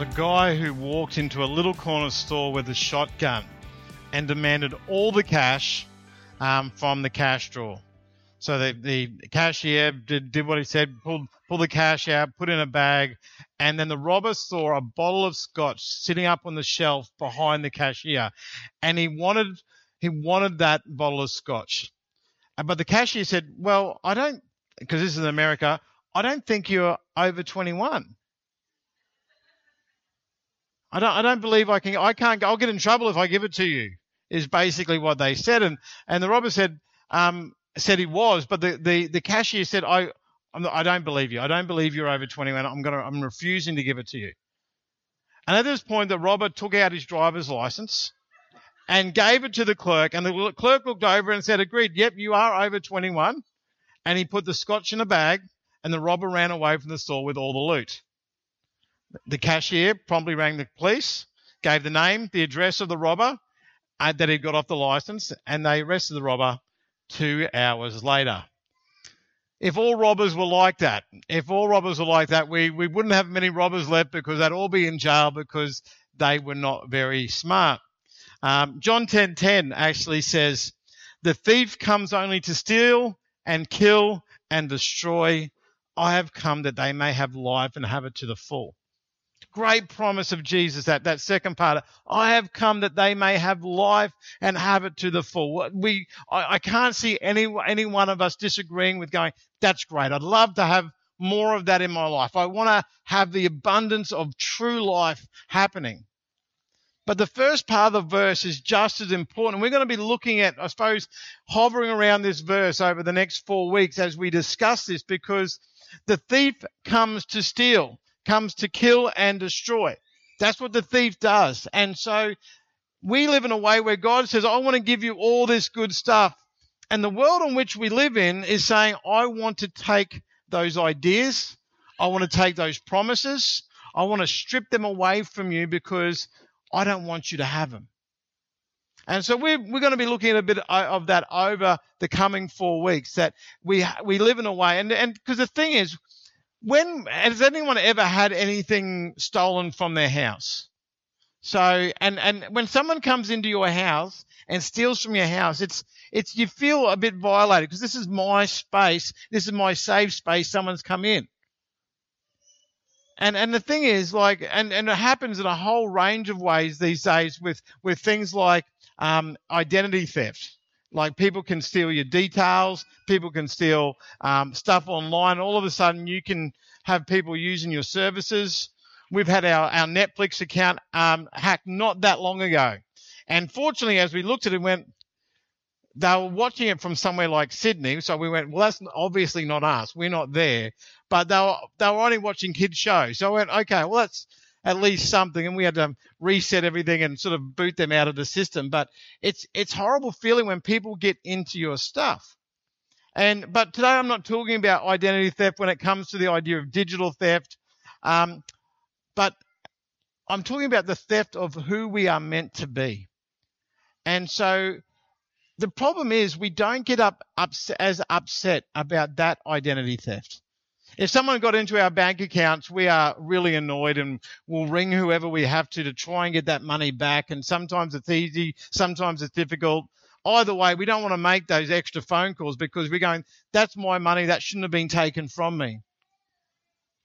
a guy who walked into a little corner store with a shotgun and demanded all the cash um, from the cash drawer. So the, the cashier did, did what he said, pulled, pulled the cash out, put in a bag, and then the robber saw a bottle of scotch sitting up on the shelf behind the cashier, and he wanted he wanted that bottle of scotch. But the cashier said, "Well, I don't, because this is America. I don't think you're over 21." I don't, I don't believe I can, I can't, I'll get in trouble if I give it to you, is basically what they said. And, and the robber said, um, said he was, but the, the, the cashier said, I, I'm I don't believe you. I don't believe you're over 21. I'm going to, I'm refusing to give it to you. And at this point, the robber took out his driver's license and gave it to the clerk. And the clerk looked over and said, agreed, yep, you are over 21. And he put the scotch in a bag and the robber ran away from the store with all the loot. The cashier promptly rang the police, gave the name, the address of the robber uh, that he'd got off the license, and they arrested the robber two hours later. If all robbers were like that, if all robbers were like that, we, we wouldn't have many robbers left because they'd all be in jail because they were not very smart. Um, John 10:10 10, 10 actually says, "The thief comes only to steal and kill and destroy. I have come that they may have life and have it to the full." Great promise of Jesus, that, that second part. I have come that they may have life and have it to the full. We, I, I can't see any, any one of us disagreeing with going, that's great. I'd love to have more of that in my life. I want to have the abundance of true life happening. But the first part of the verse is just as important. We're going to be looking at, I suppose, hovering around this verse over the next four weeks as we discuss this because the thief comes to steal comes to kill and destroy. That's what the thief does. And so we live in a way where God says, I want to give you all this good stuff. And the world in which we live in is saying, I want to take those ideas, I want to take those promises, I want to strip them away from you because I don't want you to have them. And so we're, we're going to be looking at a bit of that over the coming four weeks that we, we live in a way. And, and because the thing is, when has anyone ever had anything stolen from their house? So, and, and when someone comes into your house and steals from your house, it's, it's, you feel a bit violated because this is my space. This is my safe space. Someone's come in. And, and the thing is like, and, and it happens in a whole range of ways these days with, with things like, um, identity theft. Like people can steal your details, people can steal um, stuff online. All of a sudden, you can have people using your services. We've had our, our Netflix account um, hacked not that long ago. And fortunately, as we looked at it, went, they were watching it from somewhere like Sydney. So we went, well, that's obviously not us. We're not there. But they were, they were only watching kids' shows. So I went, okay, well, that's, at least something, and we had to reset everything and sort of boot them out of the system. But it's it's horrible feeling when people get into your stuff. And but today I'm not talking about identity theft when it comes to the idea of digital theft, um, but I'm talking about the theft of who we are meant to be. And so the problem is we don't get up upset, as upset about that identity theft. If someone got into our bank accounts, we are really annoyed and we'll ring whoever we have to to try and get that money back. And sometimes it's easy, sometimes it's difficult. Either way, we don't want to make those extra phone calls because we're going, that's my money, that shouldn't have been taken from me.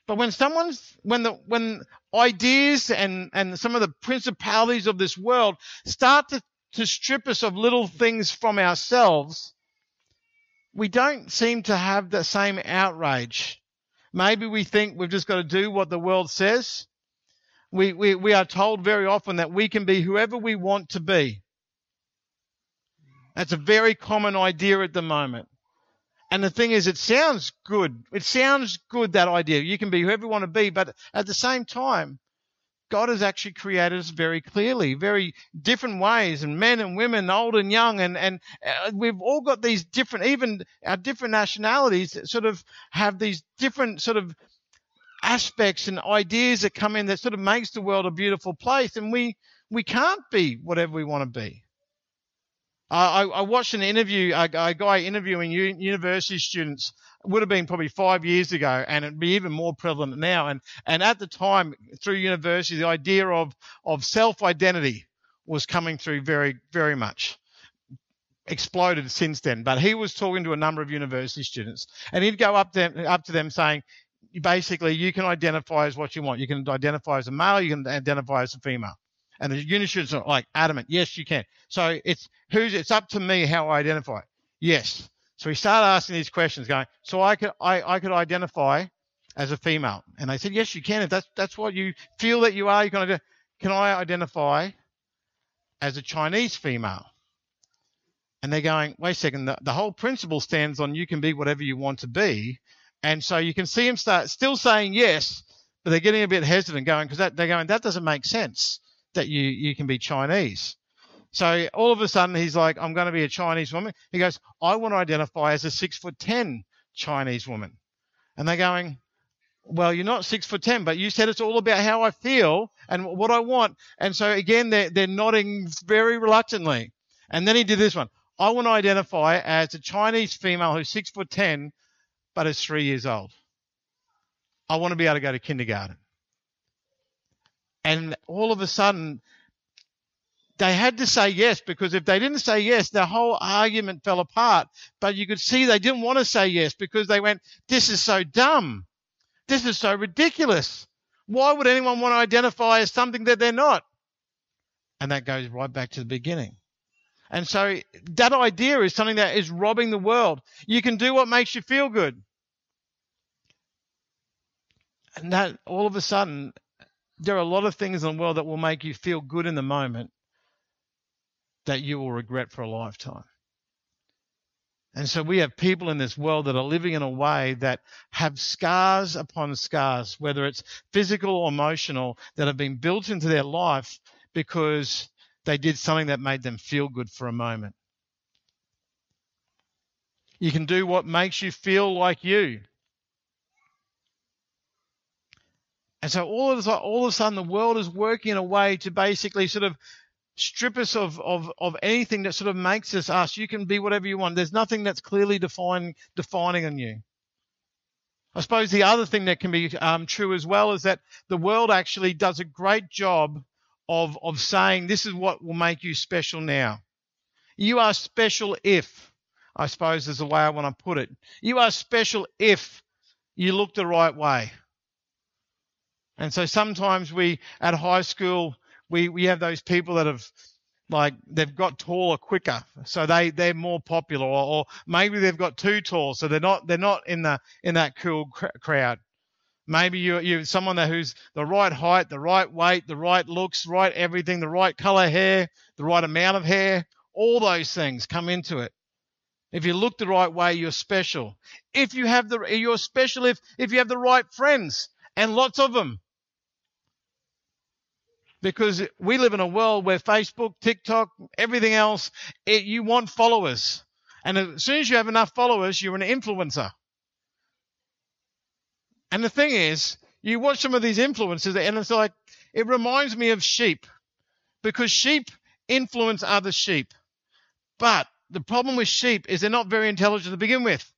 But when someone's when the when ideas and and some of the principalities of this world start to, to strip us of little things from ourselves, we don't seem to have the same outrage Maybe we think we've just got to do what the world says. We, we, we are told very often that we can be whoever we want to be. That's a very common idea at the moment. And the thing is, it sounds good. It sounds good, that idea. You can be whoever you want to be, but at the same time, God has actually created us very clearly, very different ways, and men and women, old and young, and and uh, we've all got these different, even our different nationalities, sort of have these different sort of aspects and ideas that come in that sort of makes the world a beautiful place, and we we can't be whatever we want to be. I, I watched an interview, a, a guy interviewing university students would have been probably five years ago, and it'd be even more prevalent now. And and at the time, through university, the idea of of self identity was coming through very very much. Exploded since then, but he was talking to a number of university students, and he'd go up them up to them saying, basically, you can identify as what you want. You can identify as a male, you can identify as a female. And the uni students are like adamant, yes, you can. So it's who's it's up to me how I identify. Yes. So we started asking these questions, going, so I could I, I could identify as a female, and they said, yes, you can. If that's that's what you feel that you are, you can. Can I identify as a Chinese female? And they're going, wait a second. The, the whole principle stands on you can be whatever you want to be, and so you can see them start still saying yes, but they're getting a bit hesitant, going because they're going that doesn't make sense that you you can be Chinese. So all of a sudden he's like, I'm going to be a Chinese woman. He goes, I want to identify as a six foot ten Chinese woman. And they're going, well, you're not six foot ten, but you said it's all about how I feel and what I want. And so again, they're, they're nodding very reluctantly. And then he did this one. I want to identify as a Chinese female who's six foot ten, but is three years old. I want to be able to go to kindergarten. And all of a sudden, they had to say yes because if they didn't say yes, the whole argument fell apart. But you could see they didn't want to say yes because they went, This is so dumb. This is so ridiculous. Why would anyone want to identify as something that they're not? And that goes right back to the beginning. And so that idea is something that is robbing the world. You can do what makes you feel good. And that all of a sudden, there are a lot of things in the world that will make you feel good in the moment that you will regret for a lifetime. And so we have people in this world that are living in a way that have scars upon scars, whether it's physical or emotional, that have been built into their life because they did something that made them feel good for a moment. You can do what makes you feel like you. And so all of, a, all of a sudden, the world is working in a way to basically sort of strip us of, of, of anything that sort of makes us us. You can be whatever you want. There's nothing that's clearly define, defining on you. I suppose the other thing that can be um, true as well is that the world actually does a great job of, of saying this is what will make you special now. You are special if, I suppose is the way I want to put it. You are special if you look the right way. And so sometimes we at high school we we have those people that have like they've got taller quicker, so they they're more popular, or, or maybe they've got too tall, so they're not they're not in the in that cool cr- crowd. Maybe you you're someone that who's the right height, the right weight, the right looks, right everything, the right color hair, the right amount of hair. All those things come into it. If you look the right way, you're special. If you have the you're special if if you have the right friends and lots of them because we live in a world where Facebook, TikTok, everything else, it, you want followers. And as soon as you have enough followers, you're an influencer. And the thing is, you watch some of these influencers, and it's like, it reminds me of sheep because sheep influence other sheep. But the problem with sheep is they're not very intelligent to begin with.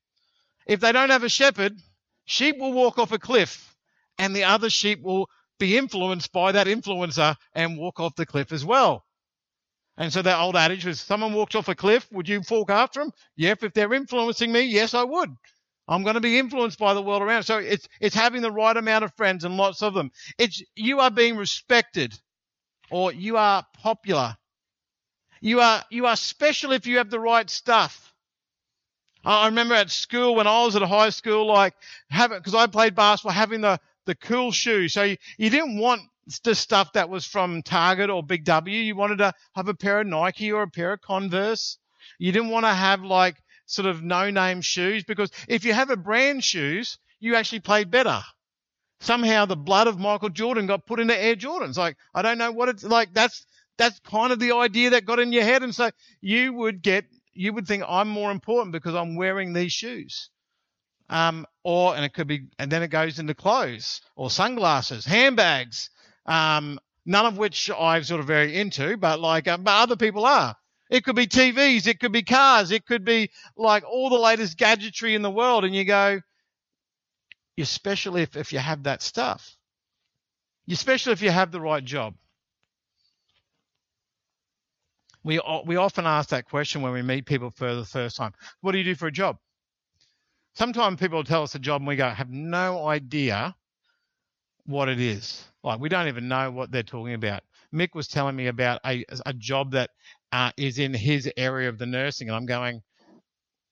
If they don't have a shepherd, sheep will walk off a cliff and the other sheep will be influenced by that influencer and walk off the cliff as well. And so that old adage was someone walks off a cliff, would you walk after them? Yep, if they're influencing me, yes, I would. I'm going to be influenced by the world around. So it's it's having the right amount of friends and lots of them. It's you are being respected or you are popular. You are you are special if you have the right stuff. I remember at school when I was at a high school, like having because I played basketball, having the the cool shoe. So you, you didn't want the stuff that was from Target or Big W. You wanted to have a pair of Nike or a pair of Converse. You didn't want to have like sort of no name shoes because if you have a brand shoes, you actually played better. Somehow the blood of Michael Jordan got put into Air Jordans. Like, I don't know what it's like. That's, that's kind of the idea that got in your head. And so you would get, you would think I'm more important because I'm wearing these shoes. Um, or, and it could be, and then it goes into clothes or sunglasses, handbags, um, none of which I'm sort of very into, but like, uh, but other people are. It could be TVs, it could be cars, it could be like all the latest gadgetry in the world. And you go, you're special if, if you have that stuff. You're special if you have the right job. We, we often ask that question when we meet people for the first time. What do you do for a job? Sometimes people tell us a job and we go, have no idea what it is. Like we don't even know what they're talking about. Mick was telling me about a, a job that uh, is in his area of the nursing, and I'm going,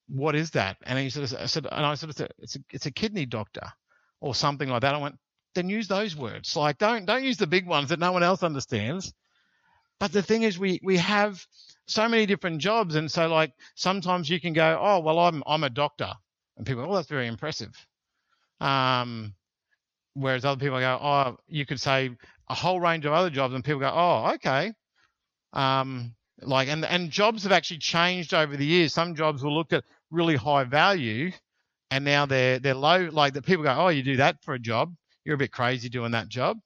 what is that? And he sort of said, and I sort of said, it's a, it's a kidney doctor or something like that. I went, then use those words. Like don't don't use the big ones that no one else understands. But the thing is, we we have so many different jobs, and so like sometimes you can go, oh well, I'm I'm a doctor, and people, oh that's very impressive. Um, whereas other people go, oh, you could say a whole range of other jobs, and people go, oh, okay. Um, like and and jobs have actually changed over the years. Some jobs were looked at really high value, and now they're they're low. Like that, people go, oh, you do that for a job, you're a bit crazy doing that job.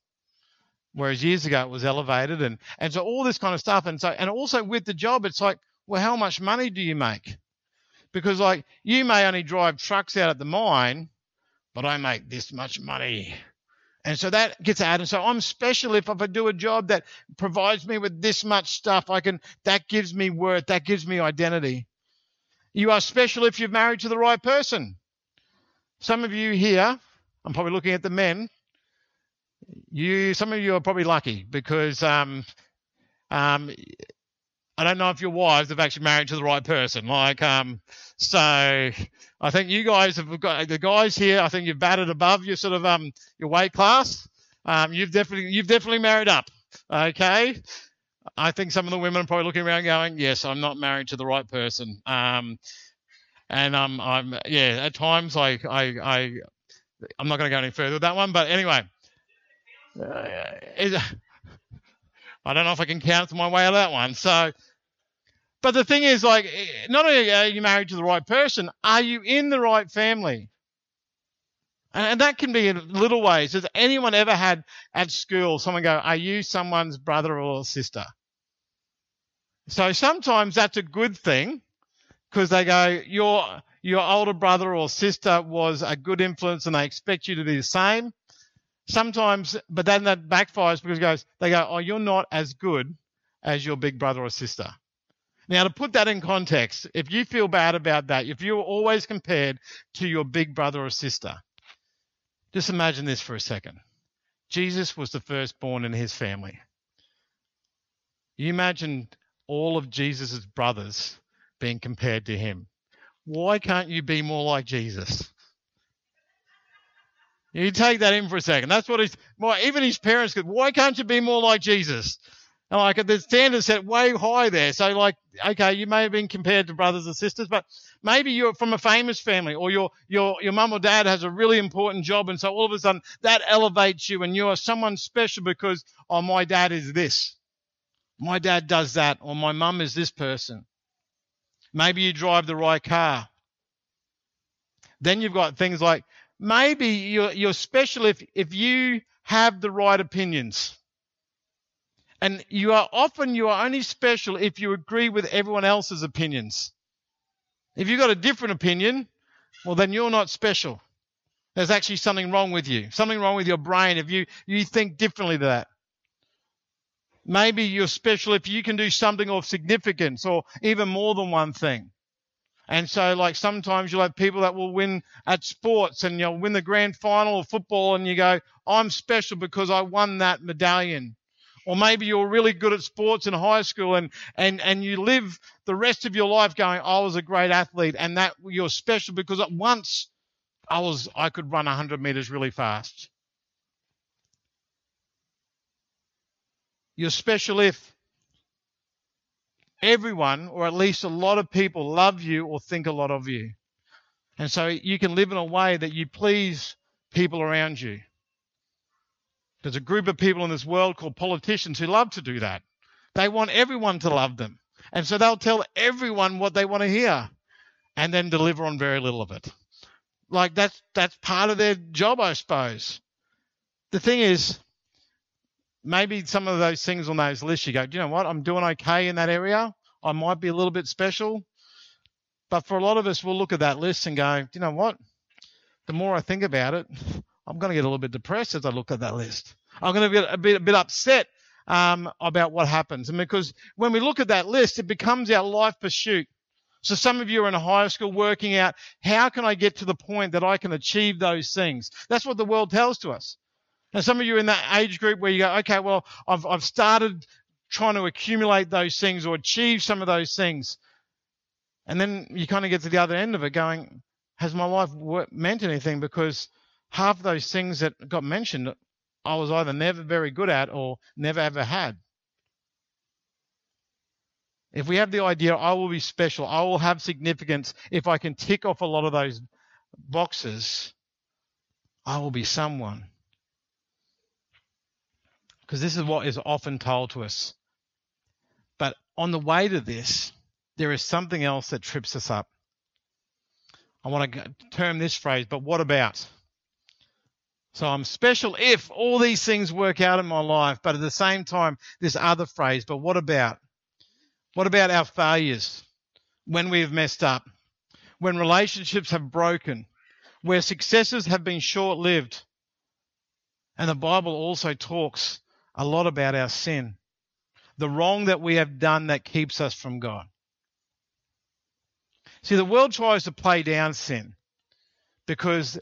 Whereas years ago it was elevated and, and so all this kind of stuff. And so, and also with the job, it's like, well, how much money do you make? Because like you may only drive trucks out at the mine, but I make this much money. And so that gets added. So I'm special if, if I do a job that provides me with this much stuff. I can that gives me worth, that gives me identity. You are special if you're married to the right person. Some of you here, I'm probably looking at the men, you some of you are probably lucky because um, um, I don't know if your wives have actually married to the right person. Like, um, so I think you guys have got the guys here. I think you've batted above your sort of um your weight class. Um, you've definitely you've definitely married up. Okay. I think some of the women are probably looking around going, yes, I'm not married to the right person. Um, and um, I'm yeah, at times I I I I'm not going to go any further with that one, but anyway, uh, I don't know if I can count my way out of that one. So, but the thing is, like, eh, not only are you married to the right person, are you in the right family? And that can be in little ways. Has anyone ever had at school someone go, Are you someone's brother or sister? So sometimes that's a good thing because they go, Your your older brother or sister was a good influence and they expect you to be the same sometimes, but then that backfires because goes, they go, oh, you're not as good as your big brother or sister. Now, to put that in context, if you feel bad about that, if you're always compared to your big brother or sister, just imagine this for a second. Jesus was the firstborn in his family. You imagine all of Jesus' brothers being compared to him. Why can't you be more like Jesus? You take that in for a second. That's what he's. Well, even his parents could. Why can't you be more like Jesus? And like the standard set way high there. So like, okay, you may have been compared to brothers and sisters, but maybe you're from a famous family, or your your your mum or dad has a really important job, and so all of a sudden that elevates you, and you are someone special because oh, my dad is this, my dad does that, or my mum is this person. Maybe you drive the right car. Then you've got things like maybe you're, you're special if, if you have the right opinions. And you are often you are only special if you agree with everyone else's opinions. If you've got a different opinion, well then you're not special. There's actually something wrong with you. Something wrong with your brain if you, you think differently to that. Maybe you're special if you can do something of significance or even more than one thing. And so, like, sometimes you'll have people that will win at sports and you'll win the grand final of football and you go, I'm special because I won that medallion. Or maybe you're really good at sports in high school and, and, and you live the rest of your life going, I was a great athlete and that you're special because at once I was, I could run 100 meters really fast. You're special if everyone, or at least a lot of people, love you or think a lot of you. And so you can live in a way that you please people around you. There's a group of people in this world called politicians who love to do that. They want everyone to love them. And so they'll tell everyone what they want to hear and then deliver on very little of it. Like that's that's part of their job, I suppose. The thing is, maybe some of those things on those lists you go, do you know what? I'm doing okay in that area. I might be a little bit special. But for a lot of us, we'll look at that list and go, do you know what? The more I think about it, I'm going to get a little bit depressed as I look at that list. I'm going to get a bit, a bit upset um, about what happens. And because when we look at that list, it becomes our life pursuit. So some of you are in high school working out, how can I get to the point that I can achieve those things? That's what the world tells to us. And some of you in that age group where you go, okay, well, I've, I've started trying to accumulate those things or achieve some of those things. And then you kind of get to the other end of it going, has my life meant anything? Because half those things that got mentioned, I was either never very good at or never ever had. If we have the idea, I will be special, I will have significance if I can tick off a lot of those boxes, I will be someone. Because this is what is often told to us. But on the way to this, there is something else that trips us up. I want to term this phrase, but what about? So I'm special if all these things work out in my life, but at the same time, this other phrase, but what about? What about our failures when we have messed up? When relationships have broken? Where successes have been short lived? And the Bible also talks a lot about our sin, the wrong that we have done that keeps us from God. See, the world tries to play down sin because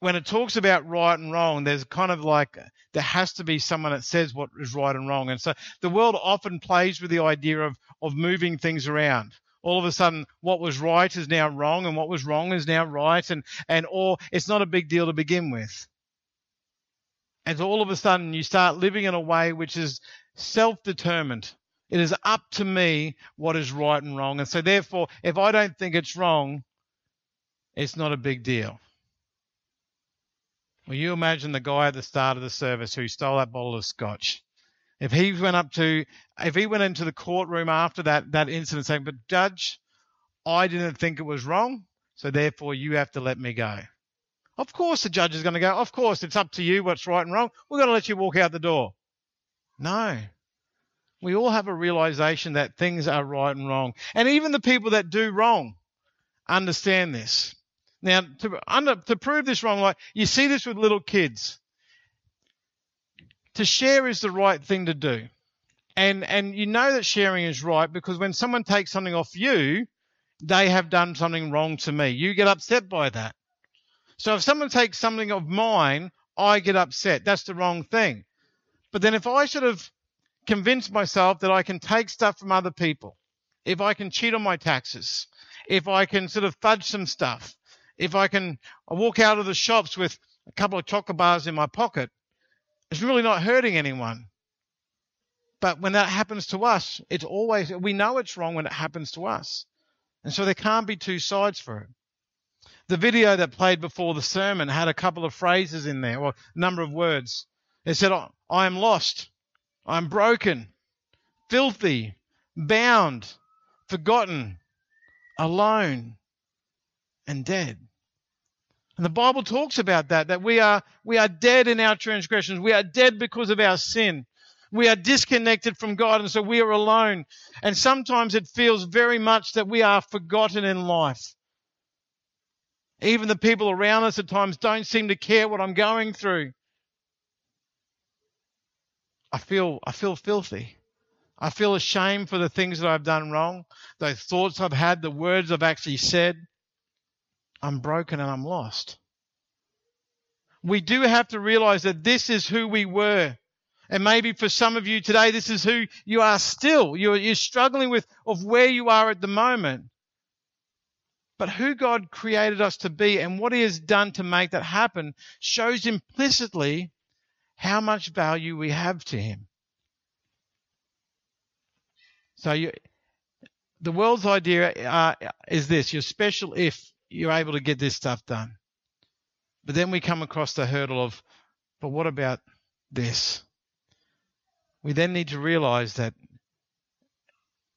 when it talks about right and wrong, there's kind of like there has to be someone that says what is right and wrong. And so the world often plays with the idea of, of moving things around. All of a sudden, what was right is now wrong, and what was wrong is now right, and, and or it's not a big deal to begin with. And so all of a sudden, you start living in a way which is self determined. It is up to me what is right and wrong. And so, therefore, if I don't think it's wrong, it's not a big deal. Well, you imagine the guy at the start of the service who stole that bottle of scotch. If he went up to, if he went into the courtroom after that, that incident saying, but judge, I didn't think it was wrong, so therefore you have to let me go. Of course the judge is going to go, of course it's up to you what's right and wrong. We're going to let you walk out the door. No. We all have a realization that things are right and wrong. And even the people that do wrong understand this. Now, to, under, to prove this wrong, like you see this with little kids. To share is the right thing to do. And, and you know that sharing is right because when someone takes something off you, they have done something wrong to me. You get upset by that. So if someone takes something of mine, I get upset. That's the wrong thing. But then if I sort of convince myself that I can take stuff from other people, if I can cheat on my taxes, if I can sort of fudge some stuff, if I can walk out of the shops with a couple of chocolate bars in my pocket, it's really not hurting anyone. But when that happens to us, it's always, we know it's wrong when it happens to us. And so there can't be two sides for it. The video that played before the sermon had a couple of phrases in there, or a number of words. It said, I am lost. I'm broken, filthy, bound, forgotten, alone, and dead. And the Bible talks about that, that we are, we are dead in our transgressions. We are dead because of our sin. We are disconnected from God, and so we are alone. And sometimes it feels very much that we are forgotten in life. Even the people around us at times don't seem to care what I'm going through. I feel, I feel filthy. I feel ashamed for the things that I've done wrong, those thoughts I've had, the words I've actually said. I'm broken and I'm lost. We do have to realize that this is who we were. And maybe for some of you today, this is who you are still. You're, you're struggling with of where you are at the moment. But who God created us to be and what He has done to make that happen shows implicitly how much value we have to Him. So you, the world's idea uh, is this: you're special if you're able to get this stuff done. But then we come across the hurdle of, but what about this? We then need to realize that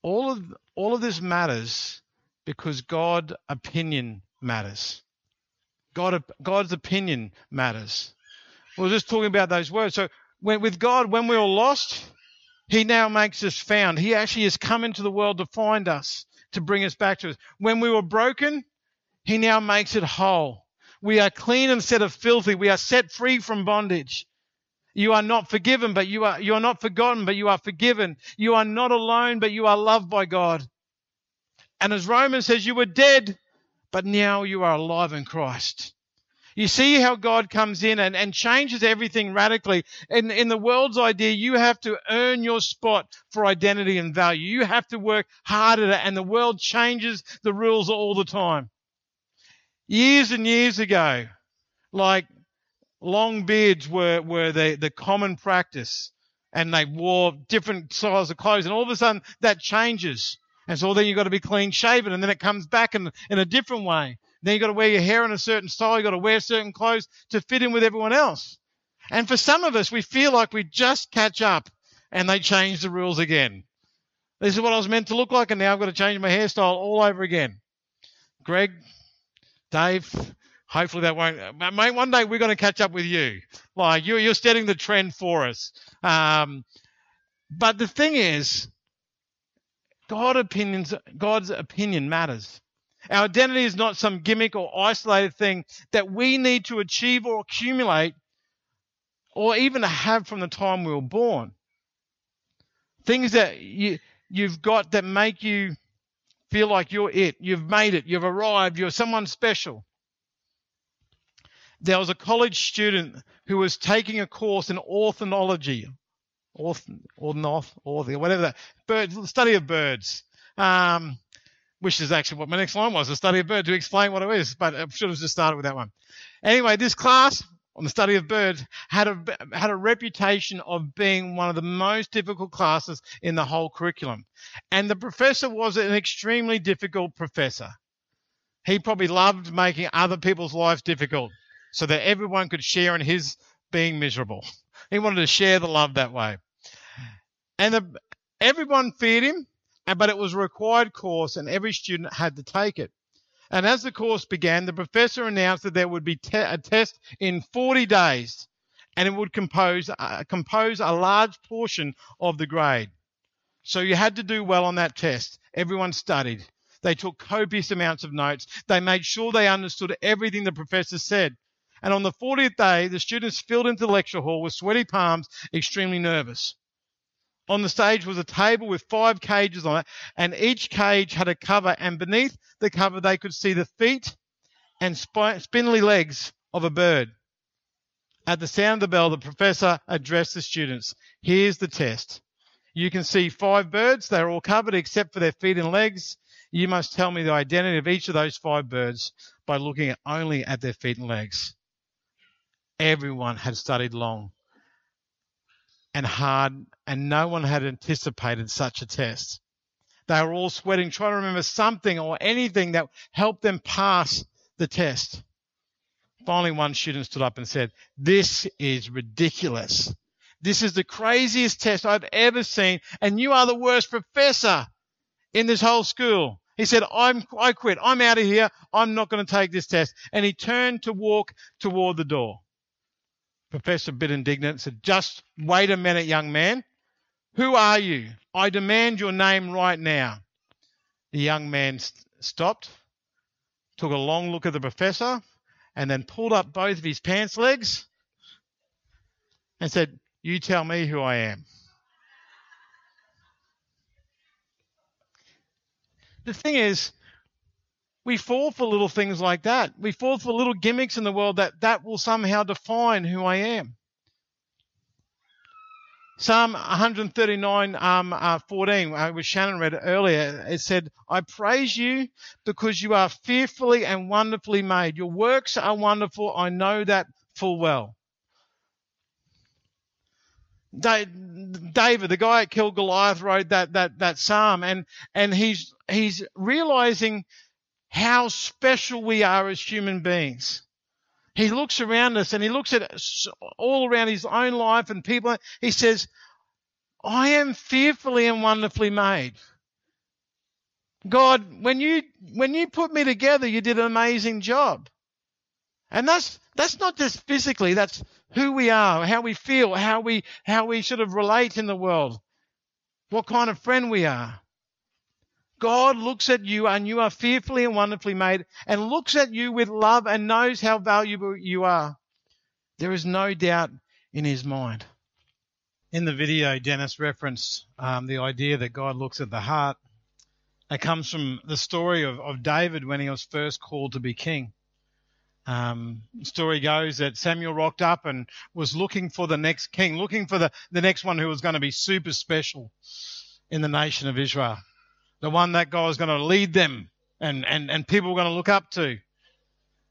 all of all of this matters because God opinion matters. God God's opinion matters. We are just talking about those words. So when, with God, when we were lost, He now makes us found. He actually has come into the world to find us, to bring us back to us. When we were broken, He now makes it whole. We are clean instead of filthy. We are set free from bondage. You are not forgiven, but you are, you are not forgotten, but you are forgiven. You are not alone, but you are loved by God. And as Romans says, you were dead, but now you are alive in Christ. You see how God comes in and, and changes everything radically. In, in the world's idea, you have to earn your spot for identity and value. You have to work hard at it, and the world changes the rules all the time. Years and years ago, like long beards were, were the, the common practice, and they wore different styles of clothes, and all of a sudden that changes. And so then you've got to be clean shaven, and then it comes back in, in a different way. Then you've got to wear your hair in a certain style. You've got to wear certain clothes to fit in with everyone else. And for some of us, we feel like we just catch up and they change the rules again. This is what I was meant to look like, and now I've got to change my hairstyle all over again. Greg, Dave, hopefully that won't. Mate, one day we're going to catch up with you. Like you're, you're setting the trend for us. Um, but the thing is, God opinions, God's opinion matters. Our identity is not some gimmick or isolated thing that we need to achieve or accumulate or even have from the time we were born. Things that you, you've got that make you feel like you're it. You've made it. You've arrived. You're someone special. There was a college student who was taking a course in ornithology, orth, or the whatever that, bird, study of birds. Um, which is actually what my next line was, the study of birds, to explain what it is, but I should have just started with that one. Anyway, this class on the study of birds had a, had a reputation of being one of the most difficult classes in the whole curriculum. And the professor was an extremely difficult professor. He probably loved making other people's lives difficult so that everyone could share in his being miserable. He wanted to share the love that way. And the, everyone feared him but it was a required course and every student had to take it. And as the course began, the professor announced that there would be te- a test in 40 days and it would compose, uh, compose a large portion of the grade. So you had to do well on that test. Everyone studied. They took copious amounts of notes. They made sure they understood everything the professor said. And on the 40th day, the students filled into the lecture hall with sweaty palms, extremely nervous. On the stage was a table with five cages on it, and each cage had a cover, and beneath the cover they could see the feet and spindly legs of a bird. At the sound of the bell, the professor addressed the students. Here's the test. You can see five birds. They're all covered except for their feet and legs. You must tell me the identity of each of those five birds by looking only at their feet and legs. Everyone had studied long and hard, and no one had anticipated such a test. They were all sweating, trying to remember something or anything that helped them pass the test. Finally, one student stood up and said, This is ridiculous. This is the craziest test I've ever seen, and you are the worst professor in this whole school. He said, I'm, I quit. I'm out of here. I'm not going to take this test. And he turned to walk toward the door. Professor, bit indignant, said, Just wait a minute, young man. Who are you? I demand your name right now. The young man st- stopped, took a long look at the professor, and then pulled up both of his pants legs and said, You tell me who I am. The thing is, we fall for little things like that. We fall for little gimmicks in the world that that will somehow define who I am. Psalm 139, um, uh, 14, uh, which Shannon read earlier, it said, I praise you because you are fearfully and wonderfully made. Your works are wonderful. I know that full well. David, the guy that killed Goliath, wrote that, that, that psalm and, and he's, he's realizing how special we are as human beings. He looks around us and he looks at all around his own life and people. He says, I am fearfully and wonderfully made. God, when you, when you put me together, you did an amazing job. And that's, that's not just physically, that's who we are, how we feel, how we, how we sort of relate in the world. what kind of friend we are. God looks at you and you are fearfully and wonderfully made and looks at you with love and knows how valuable you are. There is no doubt in his mind. In the video, Dennis referenced um, the idea that God looks at the heart. That comes from the story of, of David when he was first called to be king. Um, story goes that Samuel rocked up and was looking for the next king, looking for the, the next one who was going to be super special in the nation of Israel. The one that God was going to lead them and, and, and people were going to look up to.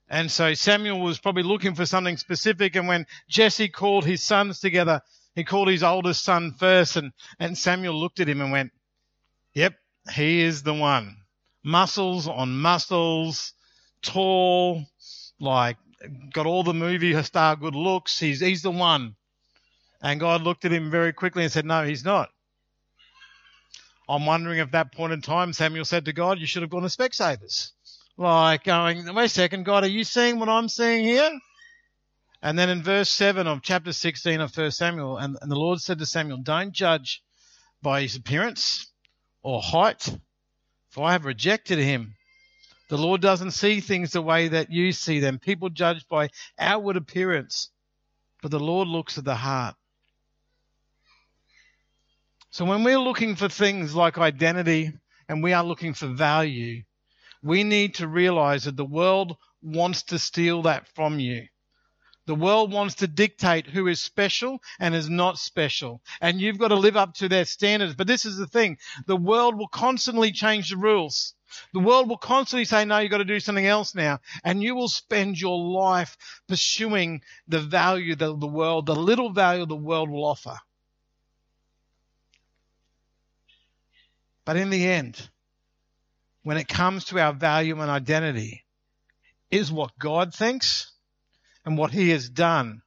And so Samuel was probably looking for something specific. And when Jesse called his sons together, he called his oldest son first. And, and Samuel looked at him and went, Yep, he is the one. Muscles on muscles, tall, like got all the movie star good looks. He's, he's the one. And God looked at him very quickly and said, No, he's not. I'm wondering if that point in time Samuel said to God, You should have gone to Specsavers like going, wait a second, God, are you seeing what I'm seeing here? And then in verse 7 of chapter 16 of 1 Samuel, and, and the Lord said to Samuel, Don't judge by his appearance or height, for I have rejected him. The Lord doesn't see things the way that you see them. People judge by outward appearance, but the Lord looks at the heart. So when we're looking for things like identity and we are looking for value, we need to realize that the world wants to steal that from you. The world wants to dictate who is special and is not special. And you've got to live up to their standards. But this is the thing. The world will constantly change the rules. The world will constantly say, no, you've got to do something else now. And you will spend your life pursuing the value that the world, the little value the world will offer. But in the end, when it comes to our value and identity is what God thinks and what He has done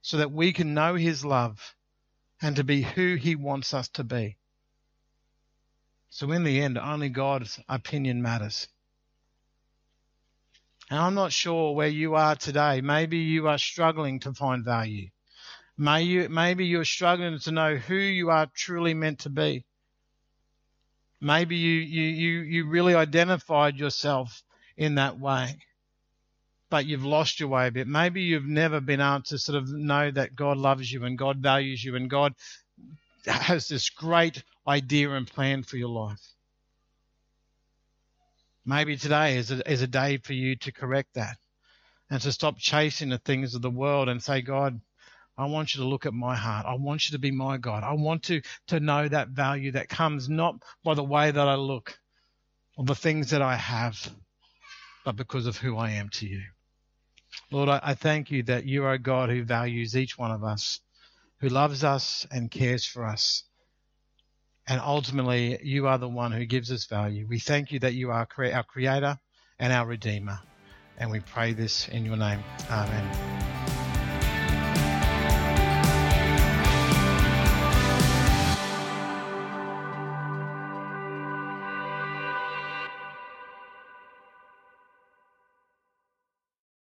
so that we can know His love and to be who He wants us to be. So, in the end, only God's opinion matters. And I'm not sure where you are today. Maybe you are struggling to find value. Maybe you're struggling to know who you are truly meant to be. Maybe you, you, you, you really identified yourself in that way, but you've lost your way a bit. Maybe you've never been able to sort of know that God loves you and God values you and God has this great idea and plan for your life. Maybe today is a, is a day for you to correct that and to stop chasing the things of the world and say, God, I want you to look at my heart. I want you to be my God. I want to, to know that value that comes not by the way that I look or the things that I have, but because of who I am to you. Lord, I, I thank you that you are a God who values each one of us, who loves us and cares for us. And ultimately, you are the one who gives us value. We thank you that you are our creator and our redeemer. And we pray this in your name. Amen.